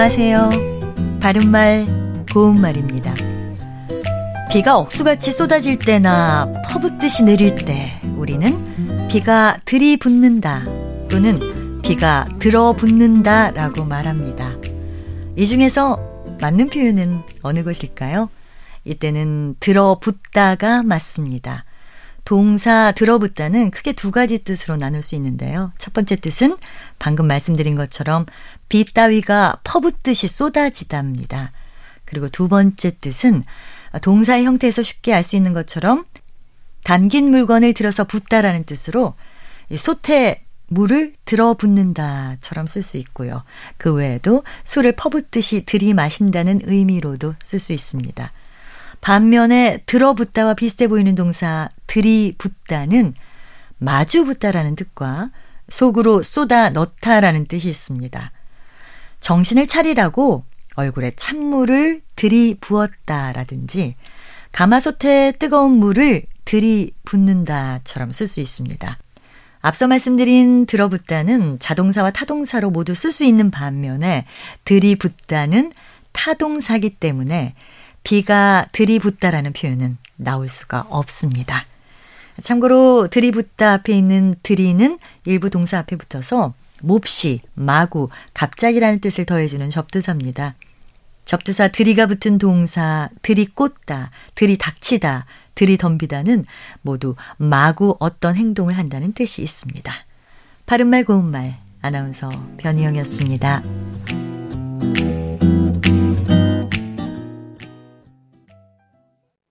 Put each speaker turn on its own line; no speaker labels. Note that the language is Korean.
안녕하세요. 바른말, 고운말입니다. 비가 억수같이 쏟아질 때나 퍼붓듯이 내릴 때 우리는 비가 들이붓는다 또는 비가 들어붙는다 라고 말합니다. 이 중에서 맞는 표현은 어느 것일까요? 이때는 들어붙다가 맞습니다. 동사 들어붙다는 크게 두 가지 뜻으로 나눌 수 있는데요. 첫 번째 뜻은 방금 말씀드린 것처럼 비 따위가 퍼붓듯이 쏟아지답니다. 그리고 두 번째 뜻은 동사의 형태에서 쉽게 알 수 있는 것처럼 담긴 물건을 들어서 붓다라는 뜻으로 솥에 물을 들어붓는다처럼 쓸 수 있고요. 그 외에도 술을 퍼붓듯이 들이마신다는 의미로도 쓸 수 있습니다. 반면에 들어붙다와 비슷해 보이는 동사 들이붓다는 마주붓다라는 뜻과 속으로 쏟아 넣다라는 뜻이 있습니다. 정신을 차리라고 얼굴에 찬물을 들이부었다라든지 가마솥에 뜨거운 물을 들이붓는다처럼 쓸 수 있습니다. 앞서 말씀드린 들어붙다는 자동사와 타동사로 모두 쓸 수 있는 반면에 들이붓다는 타동사기 때문에 비가 들이붓다라는 표현은 나올 수가 없습니다. 참고로 들이붓다 앞에 있는 들이는 일부 동사 앞에 붙어서 몹시, 마구, 갑자기라는 뜻을 더해주는 접두사입니다. 접두사 들이가 붙은 동사 들이꽂다, 들이닥치다, 들이덤비다는 모두 마구 어떤 행동을 한다는 뜻이 있습니다. 바른말 고운말 아나운서 변희영이었습니다.